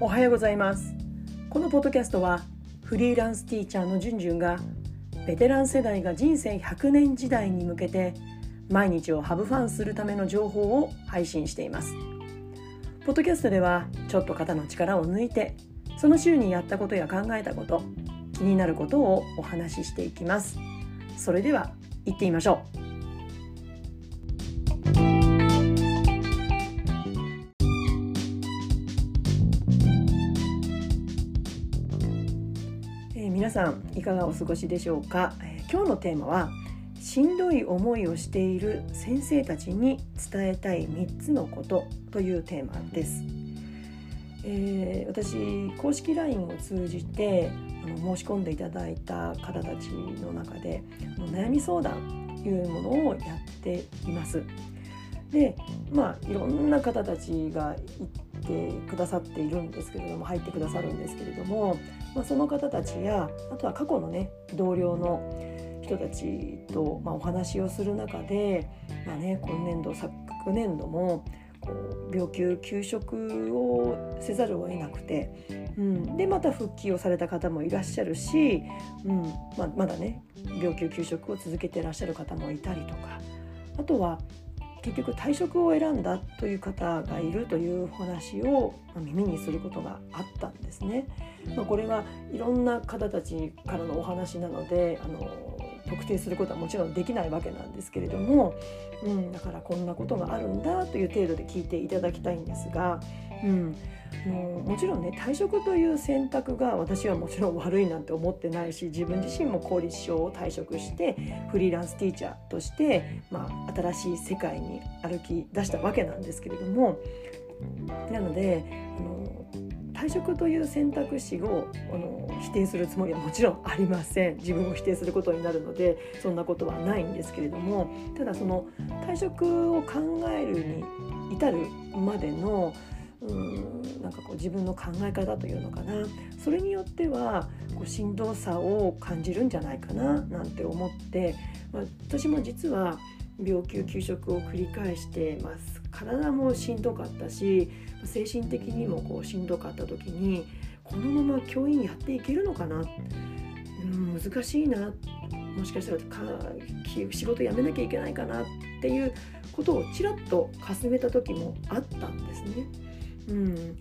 おはようございます。このポッドキャストはフリーランスティーチャーのじゅんじゅんがベテラン世代が人生100年時代に向けて毎日をハブファンするための情報を配信しています。ポッドキャストではちょっと肩の力を抜いてその週にやったことや考えたこと気になることをお話ししていきます。それでは行ってみましょう。皆さんいかがお過ごしでしょうか、えー、今日のテーマはしんどい思いをしている先生たちに伝えたい3つのことというテーマです、えー、私公式 LINE を通じてあの申し込んでいただいた方たちの中で悩み相談というものをやっています。でまあいろんな方たちが行ってくださっているんですけれども入ってくださるんですけれどもまあ、その方たちやあとは過去のね同僚の人たちと、まあ、お話をする中で、まあね、今年度昨年度もこう病休休職をせざるを得なくて、うん、でまた復帰をされた方もいらっしゃるし、うんまあ、まだね病休休職を続けてらっしゃる方もいたりとかあとは結局退職を選んだという方がいるという話を耳にすることがあったんですね。まあ、これはいろんな方たちからのお話なのであの特定することはもちろんできないわけなんですけれども、うん、だからこんなことがあるんだという程度で聞いていただきたいんですが、うん、もうもちろんね退職という選択が私はもちろん悪いなんて思ってないし自分自身も公立小を退職してフリーランスティーチャーとして、まあ、新しい世界に歩き出したわけなんですけれどもなのであの退職という選択肢をあの否定するつもりはもちろんありません。自分を否定することになるのでそんなことはないんですけれどもただその退職を考えるに至るまでのうんなんかこう自分の考え方というのかなそれによってはこうしんどさを感じるんじゃないかななんて思って、まあ、私も実は病休休職を繰り返してます。体もしんどかったし精神的にもこうしんどかった時にこのまま教員やっていけるのかな、うん、難しいなもしかしたら仕事辞めなきゃいけないかなっていうことをちらっとかすめた時もあったんですね。うん、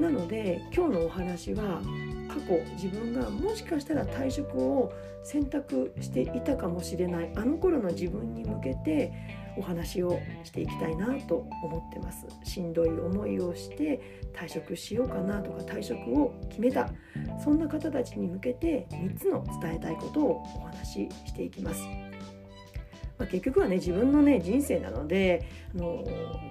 なので今日のお話は過去自分がもしかしたら退職を選択していたかもしれないあの頃の自分に向けてお話をしていきたいなと思ってます。しんどい思いをして退職しようかなとか退職を決めた。そんな方たちに向けて3つの伝えたいことをお話ししていきます。まあ、結局はね自分のね人生なのであの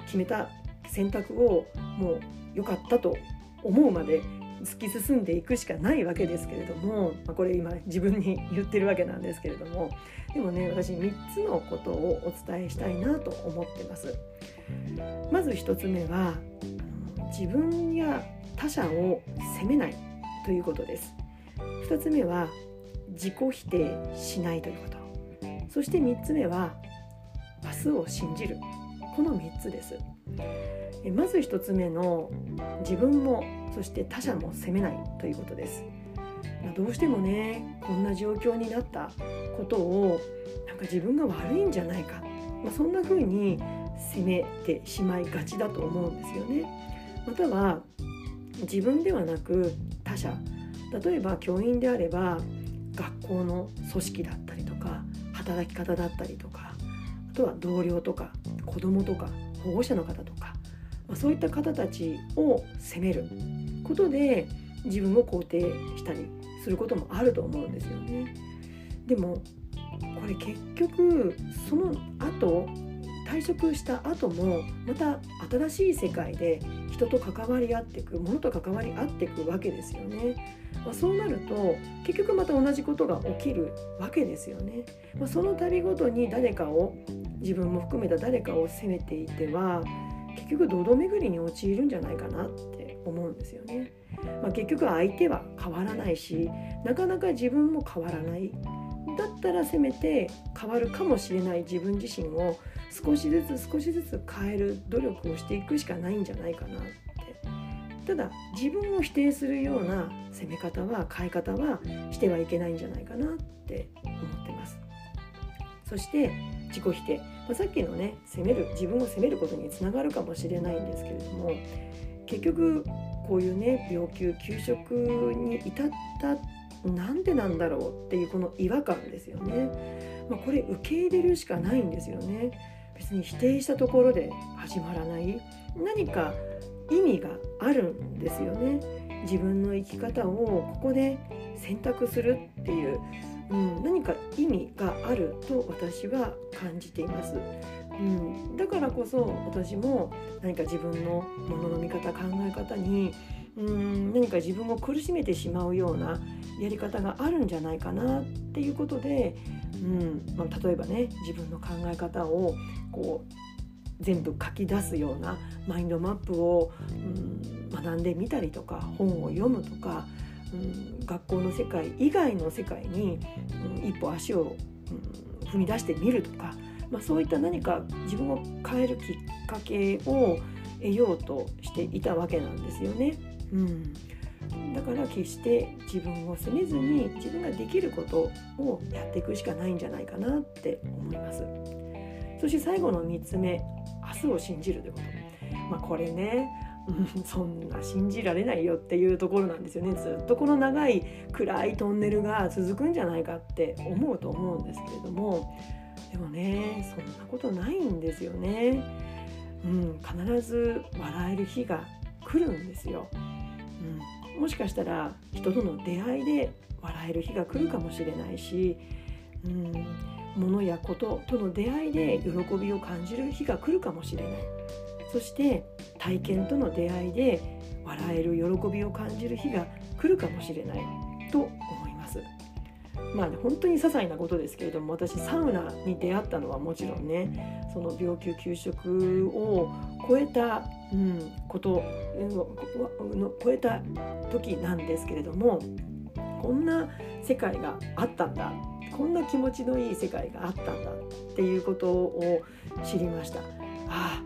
決めた選択をもう良かったと思うまで突き進んでいくしかないわけですけれども、まあ、これ今自分に言ってるわけなんですけれどもでもね私3つのことをお伝えしたいなと思ってます。まず1つ目は自分や他者を責めないということです。2つ目は自己否定しないということそして3つ目は明日を信じるこの3つです。まず1つ目の自分もそして他者も責めないということです、まあ、どうしてもねこんな状況になったことをなんか自分が悪いんじゃないか、まあ、そんな風に責めてしまいがちだと思うんですよね。または自分ではなく他者。例えば教員であれば学校の組織だったりとか働き方だったりとかあとは同僚とか子供とか保護者の方とかまあ、そういった方たちを責めることで自分を肯定したりすることもあると思うんですよね。でもこれ結局その後退職した後もまた新しい世界で人と関わり合っていくものと関わり合っていくわけですよね。まあ、そうなると結局また同じことが起きるわけですよね。まあ、その度ごとに誰かを自分も含めた誰かを責めていては結局堂々巡りに陥るんじゃないかなって思うんですよね。まあ、結局相手は変わらないしなかなか自分も変わらないだったらせめて変わるかもしれない自分自身を少しずつ少しずつ変える努力をしていくしかないんじゃないかなって。ただ自分を否定するような責め方は変え方はしてはいけないんじゃないかなって思ってます。そして自己否定、まあ、さっきのね責める自分を責めることにつながるかもしれないんですけれども結局こういうね病気休職に至ったなんでなんだろうっていうこの違和感ですよね、まあ、これ受け入れるしかないんですよね。別に否定したところで始まらない。何か意味があるんですよね。自分の生き方をここで選択するっていう、うん、何か意味があると私は感じています、うん、だからこそ私も何か自分のものの見方考え方にうん何か自分を苦しめてしまうようなやり方があるんじゃないかなっていうことで、うんまあ、例えばね自分の考え方をこう全部書き出すようなマインドマップを、うん、学んでみたりとか本を読むとか、うん、学校の世界以外の世界に、うん、一歩足を、うん、踏み出してみるとか、まあ、そういった何か自分を変えるきっかけを得ようとしていたわけなんですよね。うん、だから決して自分を責めずに自分ができることをやっていくしかないんじゃないかなって思います。そして最後の3つ目明日を信じるということ、まあ、これねそんな信じられないよっていうところなんですよねずっとこの長い暗いトンネルが続くんじゃないかって思うと思うんですけれどもでもねそんなことないんですよね。うん、必ず笑える日が来るんですよ。うん、もしかしたら人との出会いで笑える日が来るかもしれないし、うん、物やこととの出会いで喜びを感じる日が来るかもしれないそして体験との出会いで笑える喜びを感じる日が来るかもしれないと思いまあ、本当に些細なことですけれども私サウナに出会ったのはもちろんねその病気休職を超えた、うん、ことの超えた時なんですけれどもこんな世界があったんだこんな気持ちのいい世界があったんだっていうことを知りました。あ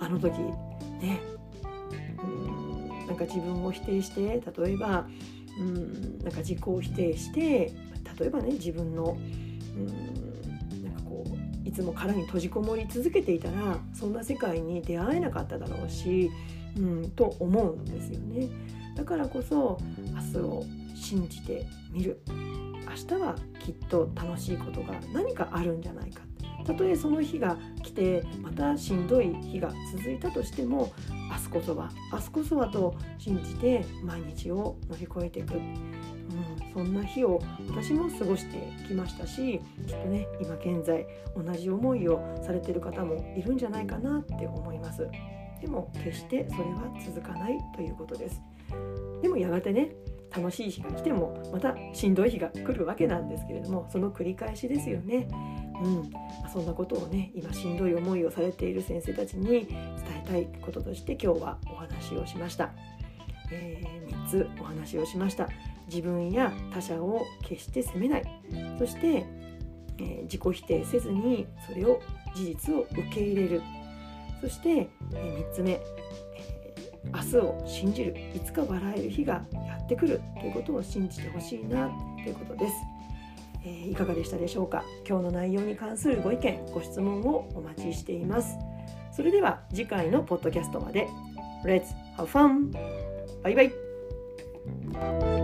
ああの時ねうんなんか自分を否定して例えばうんなんか自己を否定して例えばね自分のうんなんかこういつも殻に閉じこもり続けていたらそんな世界に出会えなかっただろうし、うん、と思うんですよね。だからこそ明日を信じてみる。明日はきっと楽しいことが何かあるんじゃないか。たとえその日が来てまたしんどい日が続いたとしても明日こそは明日こそはと信じて毎日を乗り越えていく、そんな日を私も過ごしてきましたしきっとね今現在同じ思いをされてる方もいるんじゃないかなって思います。でも決してそれは続かないということです。でもやがてね楽しい日が来てもまたしんどい日が来るわけなんですけれどもその繰り返しですよね。うん、そんなことをね今しんどい思いをされている先生たちに伝えたいこととして今日はお話をしました、えー、3つお話をしました。自分や他者を決して責めない。そして、えー、自己否定せずにそれを事実を受け入れる。そして、えー、3つ目え明日を信じる。いつか笑える日がやってくる。ということを信じてほしいなということです、えー、いかがでしたでしょうか？今日の内容に関するご意見ご質問をお待ちしています。それでは次回のポッドキャストまで。Let's have fun! バイバイ。